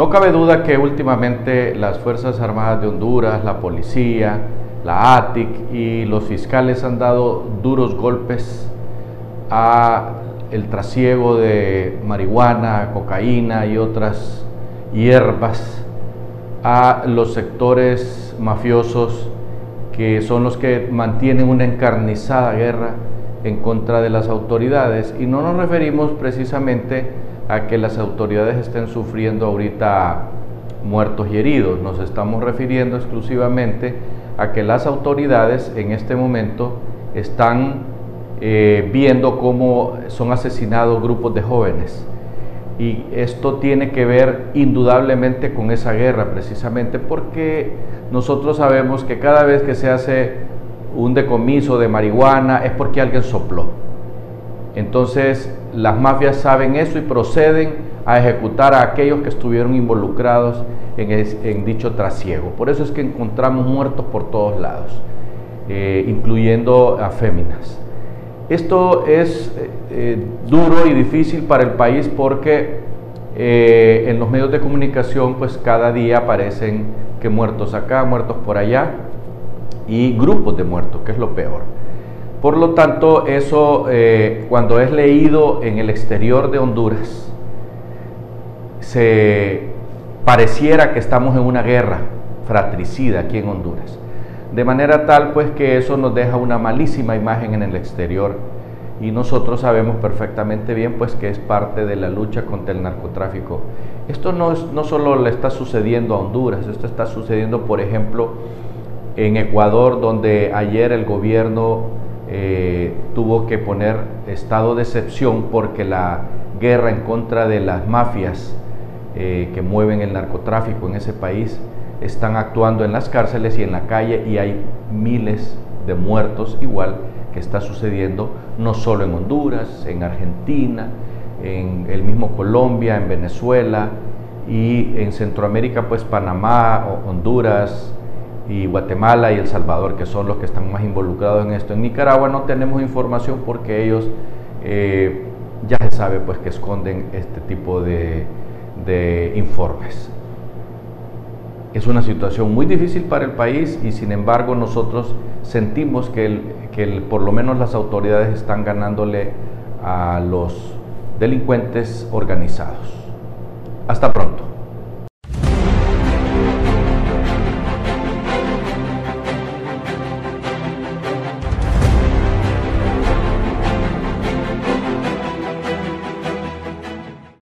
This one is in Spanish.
No cabe duda que últimamente las Fuerzas Armadas de Honduras, la policía, la ATIC y los fiscales han dado duros golpes a el trasiego de marihuana, cocaína y otras hierbas a los sectores mafiosos que son los que mantienen una encarnizada guerra en contra de las autoridades. Y no nos referimos precisamente a que las autoridades estén sufriendo ahorita muertos y heridos, nos estamos refiriendo exclusivamente a que las autoridades en este momento están eh, viendo cómo son asesinados grupos de jóvenes. Y esto tiene que ver indudablemente con esa guerra, precisamente porque nosotros sabemos que cada vez que se hace un decomiso de marihuana es porque alguien sopló. Entonces las mafias saben eso y proceden a ejecutar a aquellos que estuvieron involucrados en, dicho trasiego. Por eso es que encontramos muertos por todos lados, eh, incluyendo a féminas. Esto es eh, eh, duro y difícil para el país porque en los medios de comunicación pues cada día aparecen que muertos acá, muertos por allá y grupos de muertos, que es lo peor. Por lo tanto, eso cuando es leído en el exterior de Honduras, se pareciera que estamos en una guerra fratricida aquí en Honduras. De manera tal pues que eso nos deja una malísima imagen en el exterior y nosotros sabemos perfectamente bien pues que es parte de la lucha contra el narcotráfico. Esto no, no solo le está sucediendo a Honduras, esto está sucediendo por ejemplo en Ecuador donde ayer el gobierno eh, tuvo que poner estado de excepción porque la guerra en contra de las mafias eh, que mueven el narcotráfico en ese país están actuando en las cárceles y en la calle y hay miles de muertos igual que está sucediendo no solo en Honduras, en Argentina, en el mismo Colombia, en Venezuela y en Centroamérica pues Panamá, Honduras y Guatemala y El Salvador que son los que están más involucrados en esto. En Nicaragua no tenemos información porque ellos eh, ya se sabe pues que esconden este tipo de informes. Es una situación muy difícil para el país y sin embargo nosotros sentimos que, que por lo menos las autoridades están ganándole a los delincuentes organizados. Hasta pronto.